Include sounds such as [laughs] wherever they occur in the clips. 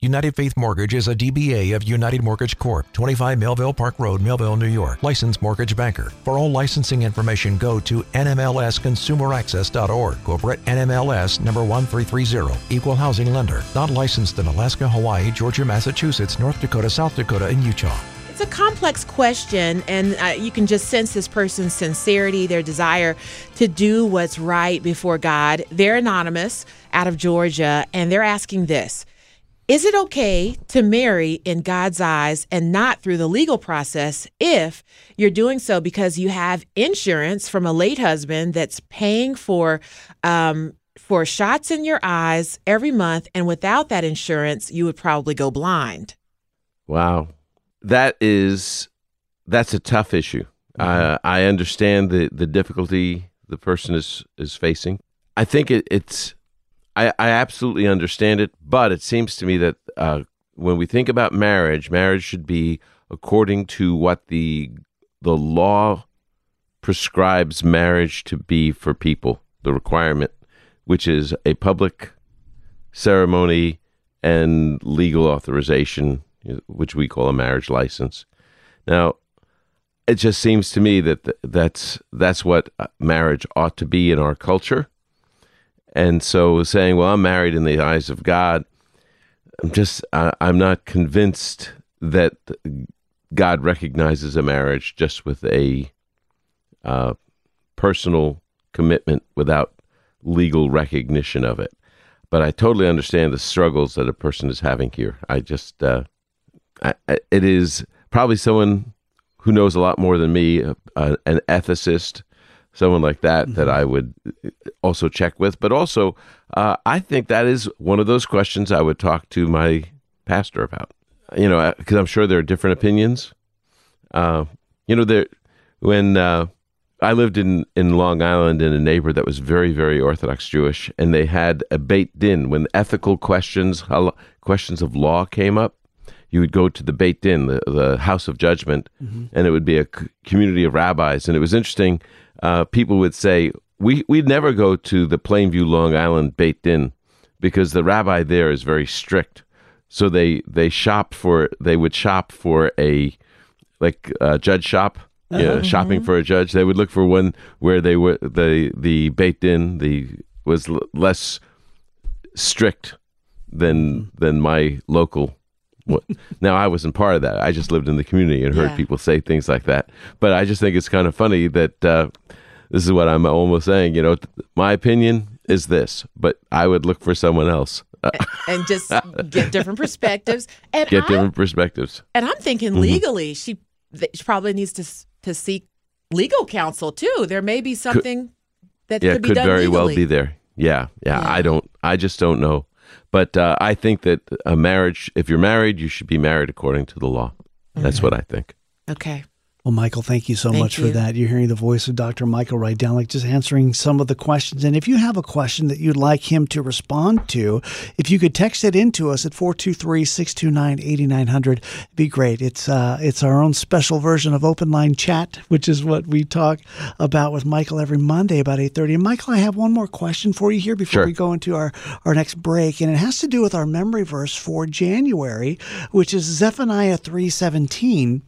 United Faith Mortgage is a DBA of United Mortgage Corp., 25 Melville Park Road, Melville, New York. Licensed mortgage banker. For all licensing information, go to nmlsconsumeraccess.org. Corporate NMLS number 1330. Equal housing lender. Not licensed in Alaska, Hawaii, Georgia, Massachusetts, North Dakota, South Dakota, and Utah. It's a complex question, and uh, you can just sense this person's sincerity, their desire to do what's right before God. They're anonymous out of Georgia, and they're asking this is it okay to marry in God's eyes and not through the legal process if you're doing so because you have insurance from a late husband that's paying for um, for shots in your eyes every month, and without that insurance, you would probably go blind? Wow, that is that's a tough issue. Mm-hmm. Uh, I understand the the difficulty the person is is facing. I think it, it's I, I absolutely understand it, but it seems to me that uh, when we think about marriage, marriage should be according to what the the law prescribes marriage to be for people, the requirement, which is a public ceremony and legal authorization, which we call a marriage license. Now, it just seems to me that that's that's what uh, marriage ought to be in our culture. And so saying, well, I'm married in the eyes of God, I'm just, I, I'm not convinced that God recognizes a marriage just with a uh, personal commitment without legal recognition of it. But I totally understand the struggles that a person is having here. I just, uh, I, it is probably someone who knows a lot more than me, uh, an ethicist, someone like that mm-hmm. that I would also check with. But also, uh, I think that is one of those questions I would talk to my pastor about. You know, because uh, I'm sure there are different opinions. Uh, you know, there when uh, I lived in in Long Island in a neighbor that was very very Orthodox Jewish, and they had a beit din when ethical questions questions of law came up. You would go to the beit din, the, the house of judgment, mm-hmm. and it would be a community of rabbis. And it was interesting. Uh, people would say, we we'd never go to the Plainview Long Island Beit Din because the rabbi there is very strict. So they they shop for they would shop for a like a judge shop. Yeah, uh-huh. shopping for a judge. They would look for one where they were the the Beit Din the was l- less strict than than my local now I wasn't part of that. I just lived in the community and heard yeah. people say things like that. But I just think it's kind of funny that uh, this is what I'm almost saying. You know, my opinion is this, but I would look for someone else. and just [laughs] get different perspectives. And get different perspectives. And I'm thinking mm-hmm. legally, she, she probably needs to to seek legal counsel too. There may be something could, that yeah, could be could done very legally. well be there. Yeah, yeah, yeah, I don't. I just don't know. But uh, I think that a marriage, if you're married, you should be married according to the law. That's what I think. Okay. Well, Michael, thank you so thank much you. for that. You're hearing the voice of Dr. Michael Rydelnik just answering some of the questions. And if you have a question that you'd like him to respond to, if you could text it into us at 423-629-8900, it'd be great. It's uh, it's our own special version of Open Line Chat, which is what we talk about with Michael every Monday about 8.30. And Michael, I have one more question for you here before sure. we go into our, our next break. And it has to do with our memory verse for January, which is Zephaniah 317.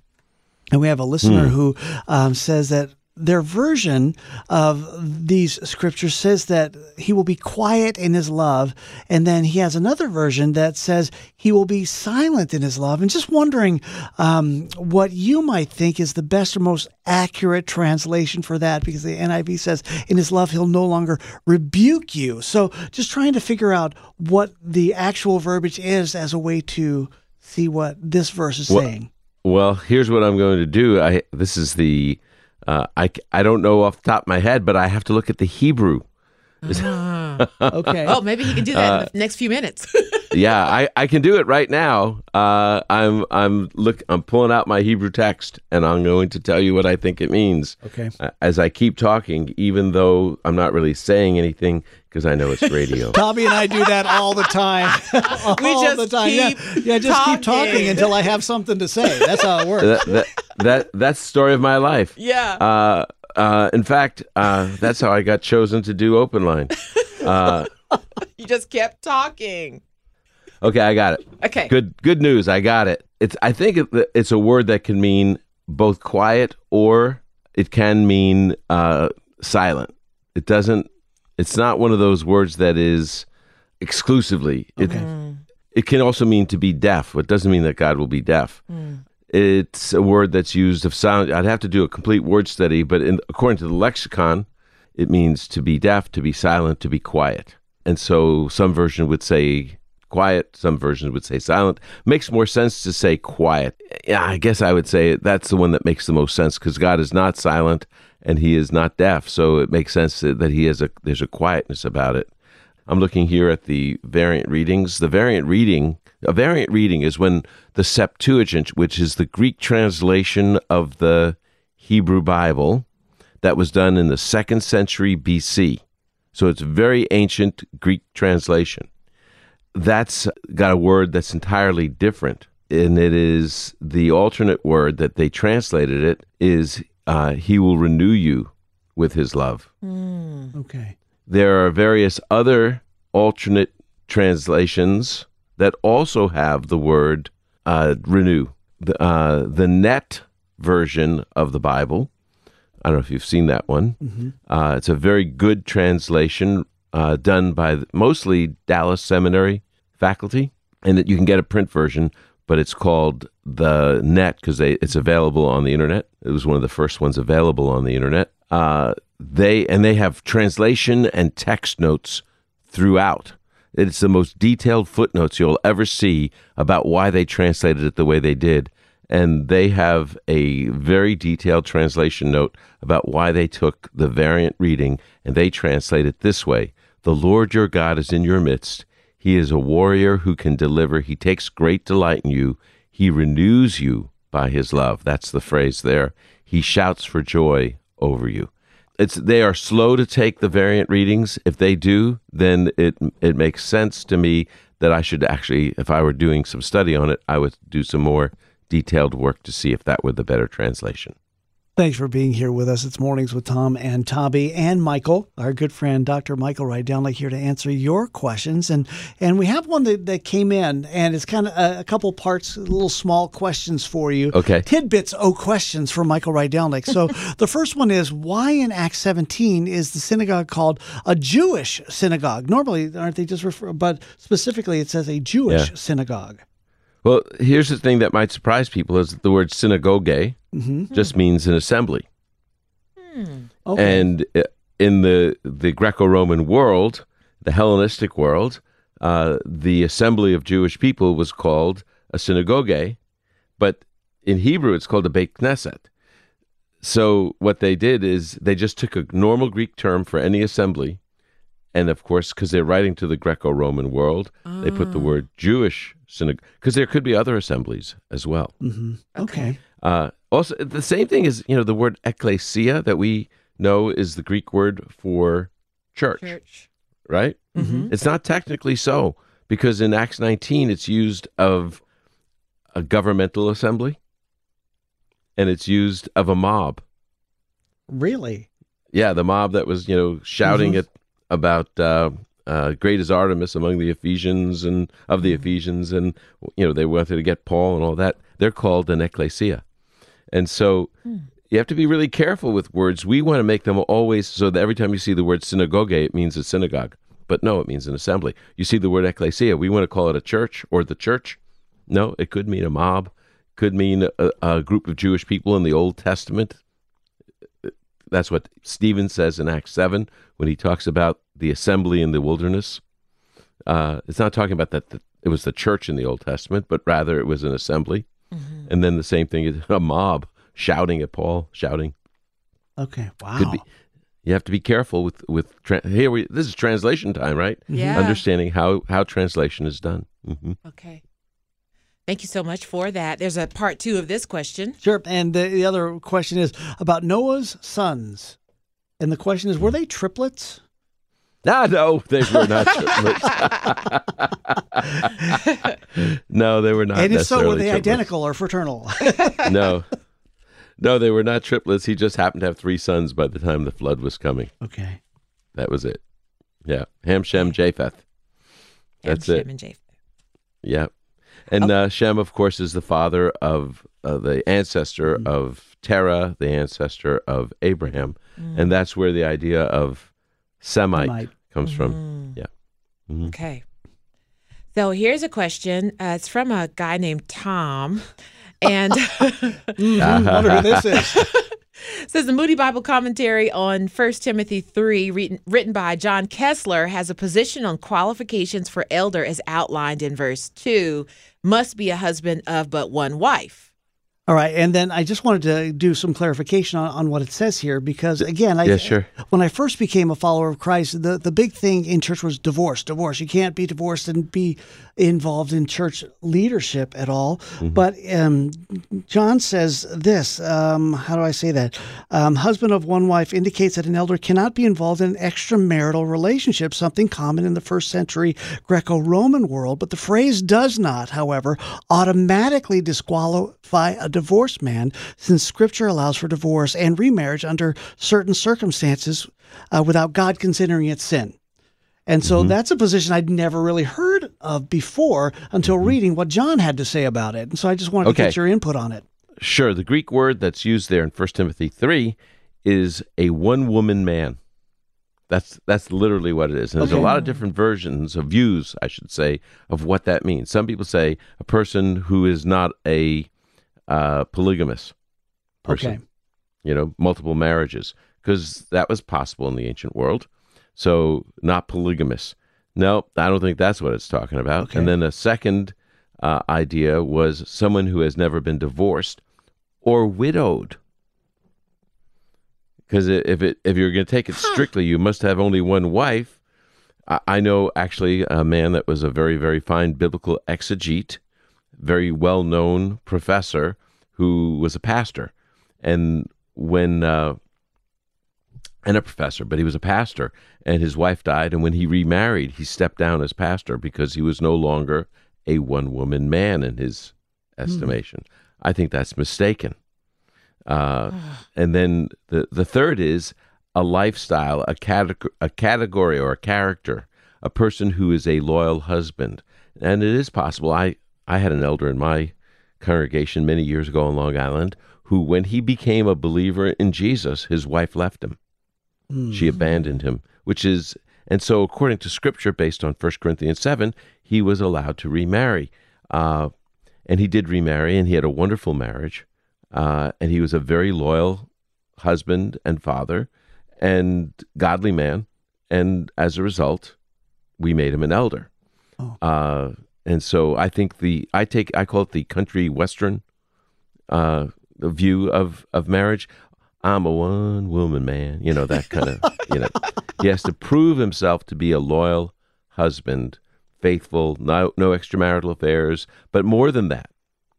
And we have a listener mm. who um, says that their version of these scriptures says that he will be quiet in his love. And then he has another version that says he will be silent in his love. And just wondering um, what you might think is the best or most accurate translation for that, because the NIV says, in his love, he'll no longer rebuke you. So just trying to figure out what the actual verbiage is as a way to see what this verse is Well- saying. Well, here's what I'm going to do. I this is the uh, I I don't know off the top of my head, but I have to look at the Hebrew. Okay. [laughs] Oh, maybe he can do that in the next few minutes. [laughs] yeah, I, I can do it right now. Uh, I'm I'm look I'm pulling out my Hebrew text and I'm going to tell you what I think it means. Okay. Uh, As I keep talking, even though I'm not really saying anything because I know it's radio. [laughs] Tommy and I do that all the time. [laughs] [laughs] all just the time. keep yeah, yeah, just keep talking talking. until I have something to say. That's how it works. that, that that that's the story of my life. yeah. Uh, uh, in fact, uh, that's how I got chosen to do open line. Uh, you just kept talking. Okay, I got it. Okay. Good good news. I got it. It's I think it, it's a word that can mean both quiet or it can mean uh, silent. It doesn't. It's not one of those words that is exclusively. It, it can also mean to be deaf. It doesn't mean that God will be deaf. It's a word that's used of sound. I'd have to do a complete word study, but in, according to the lexicon, it means to be deaf, to be silent, to be quiet. And so some version would say quiet, some versions would say silent. Makes more sense to say quiet. Yeah, I guess I would say that's the one that makes the most sense because God is not silent and he is not deaf. So it makes sense that he has a there's a quietness about it. I'm looking here at the variant readings. The variant reading, a variant reading is when the Septuagint, which is the Greek translation of the Hebrew Bible, that was done in the second century BC. So it's very ancient Greek translation. That's got a word that's entirely different. And it is the alternate word that they translated it is uh, he will renew you with his love. Okay. There are various other alternate translations that also have the word uh, renew. The, uh, the net version of the Bible, I don't know if you've seen that one. Uh, it's a very good translation uh, done by mostly Dallas Seminary faculty, and that you can get a print version, but it's called the Net because it's available on the internet. It was one of the first ones available on the internet. Uh, they and they have translation and text notes throughout. It's the most detailed footnotes you'll ever see about why they translated it the way they did. And they have a very detailed translation note about why they took the variant reading and they translate it this way The Lord your God is in your midst. He is a warrior who can deliver. He takes great delight in you. He renews you by his love. That's the phrase there. He shouts for joy over you it's they are slow to take the variant readings. If they do, then it it makes sense to me that I should actually, if I were doing some study on it, I would do some more detailed work to see if that were the better translation. Thanks for being here with us. It's Mornings with Tom and Toby and Michael, our good friend Dr. Michael Rydelnik here to answer your questions. And and we have one that, that came in and it's kind of a, a couple parts, little small questions for you. Okay. Tidbits, oh questions for Michael Rydelnik. So [laughs] the first one is why in Acts 17 is the synagogue called a Jewish synagogue? Normally, aren't they just refer, but specifically it says a Jewish Yeah. synagogue. Well, here's the thing that might surprise people: is the word synagogue just means an assembly. Okay. And uh, in the the Greco-Roman world, the Hellenistic world, uh, the assembly of Jewish people was called a synagogue, but in Hebrew it's called a Beit Knesset. So what they did is they just took a normal Greek term for any assembly, and of course, because they're writing to the Greco-Roman world, they put the word Jewish synagogue because there could be other assemblies as well. okay. Uh, also, the same thing is, you know, the word ecclesia that we know is the Greek word for church, Church. right? It's not technically so because in Acts 19 it's used of a governmental assembly and it's used of a mob. Really? Yeah, the mob that was, you know, shouting at about uh, uh, great is Artemis among the Ephesians and of the Ephesians, and you know they wanted to get Paul and all that. They're called an ecclesia, and so you have to be really careful with words. We want to make them always so that every time you see the word synagogue, it means a synagogue. But no, it means an assembly. You see the word ecclesia, we want to call it a church or the church. No, it could mean a mob, could mean a, a group of Jewish people in the Old Testament. That's what Stephen says in Acts 7 when he talks about the assembly in the wilderness. Uh, it's not talking about that the, it was the church in the Old Testament, but rather it was an assembly. And then the same thing is [laughs] a mob shouting at Paul, shouting. Okay, wow. Could be, you have to be careful with with tra- here. We this is translation time, right? Yeah. Understanding how how translation is done. Mm-hmm. Okay. Thank you so much for that. There's a part two of this question. Sure. And the, the other question is about Noah's sons. And the question is, were they triplets? Ah, no, they were not triplets. no, they were not. And if so, were they triplets. identical or fraternal? [laughs] no, no, they were not triplets. He just happened to have three sons by the time the flood was coming. Okay, that was it. Yeah, Ham, Shem, Japheth. That's Ham, it. Shem, and Japheth. Yeah, and uh, Shem, of course, is the father of uh, the ancestor mm. of Terah, the ancestor of Abraham, Mm. and that's where the idea of Semite, Semite. comes Mm. from. Yeah. Mhm. Okay. So here's a question. Uh, it's from a guy named Tom. And [laughs] Mhm, [laughs] I wonder who this is. [laughs] says the Moody Bible commentary on 1 Timothy 3, written, written by John Kessler, has a position on qualifications for elder as outlined in verse 2 must be a husband of but one wife. All right, and then I just wanted to do some clarification on, on what it says here because again, I, Yeah, sure. when I first became a follower of Christ, the, the big thing in church was divorce. Divorce. You can't be divorced and be involved in church leadership at all. Mm-hmm. But um, John says this. Um, how do I say that? Um, husband of one wife indicates that an elder cannot be involved in an extramarital relationship, something common in the first century Greco-Roman world. But the phrase does not, however, automatically disqualify a divorced man, since Scripture allows for divorce and remarriage under certain circumstances uh, without God considering it sin. And so that's a position I'd never really heard of before until reading what John had to say about it. And so I just wanted to get your input on it. Sure. The Greek word that's used there in 1 Timothy 3 is a one woman man. That's that's literally what it is. And there's a lot of different versions of views, I should say, of what that means. Some people say a person who is not a uh, polygamous person, Okay. you know, multiple marriages, because that was possible in the ancient world. So not polygamous. No, I don't think that's what it's talking about. Okay. And then a second uh, idea was someone who has never been divorced or widowed. Because if it if you're going to take it strictly, you must have only one wife. I, I know actually a man that was a very very fine biblical exegete, very well known professor who was a pastor, and when uh, and a professor, but he was a pastor, and his wife died, and when he remarried, he stepped down as pastor because he was no longer a one woman man in his estimation. I think that's mistaken. Uh, [sighs] and then the the third is a lifestyle, a category, a category or a character, a person who is a loyal husband. And it is possible. I I had an elder in my congregation many years ago on Long Island who, when he became a believer in Jesus, his wife left him. She abandoned him, which is and so according to Scripture, based on 1 Corinthians seven, he was allowed to remarry. Uh, and he did remarry, and he had a wonderful marriage. Uh, and he was a very loyal husband and father and godly man. And as a result, we made him an elder. Oh. Uh, and so I think the I take I call it the country western uh, view of of marriage. I'm a one woman man, you know that kind of you know. He has to prove himself to be a loyal husband, faithful, no no extramarital affairs, but more than that,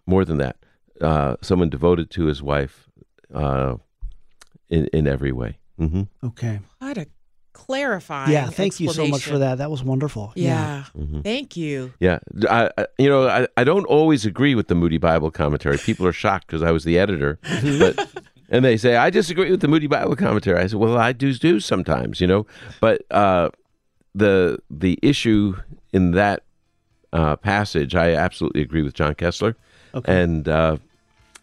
more than that, uh, someone devoted to his wife uh, in in every way. hmm Okay. What a clarifying Yeah. Thank you so much for that. That was wonderful. Yeah. Mhm. Thank you. Yeah, I, I you know I, I don't always agree with the Moody Bible commentary. People are shocked because I was the editor, but and they say I disagree with the Moody Bible commentary. I said, well, I do do sometimes, you know, but uh, the the issue in that uh, passage, I absolutely agree with John Kessler, Okay. and uh,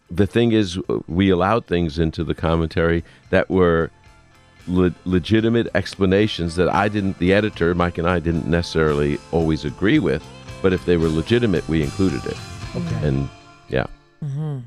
the thing is, we allowed things into the commentary that were le- legitimate explanations that I didn't, the editor, Mike and I, didn't necessarily always agree with. But if they were legitimate, we included it. Okay. And yeah. Mm-hmm.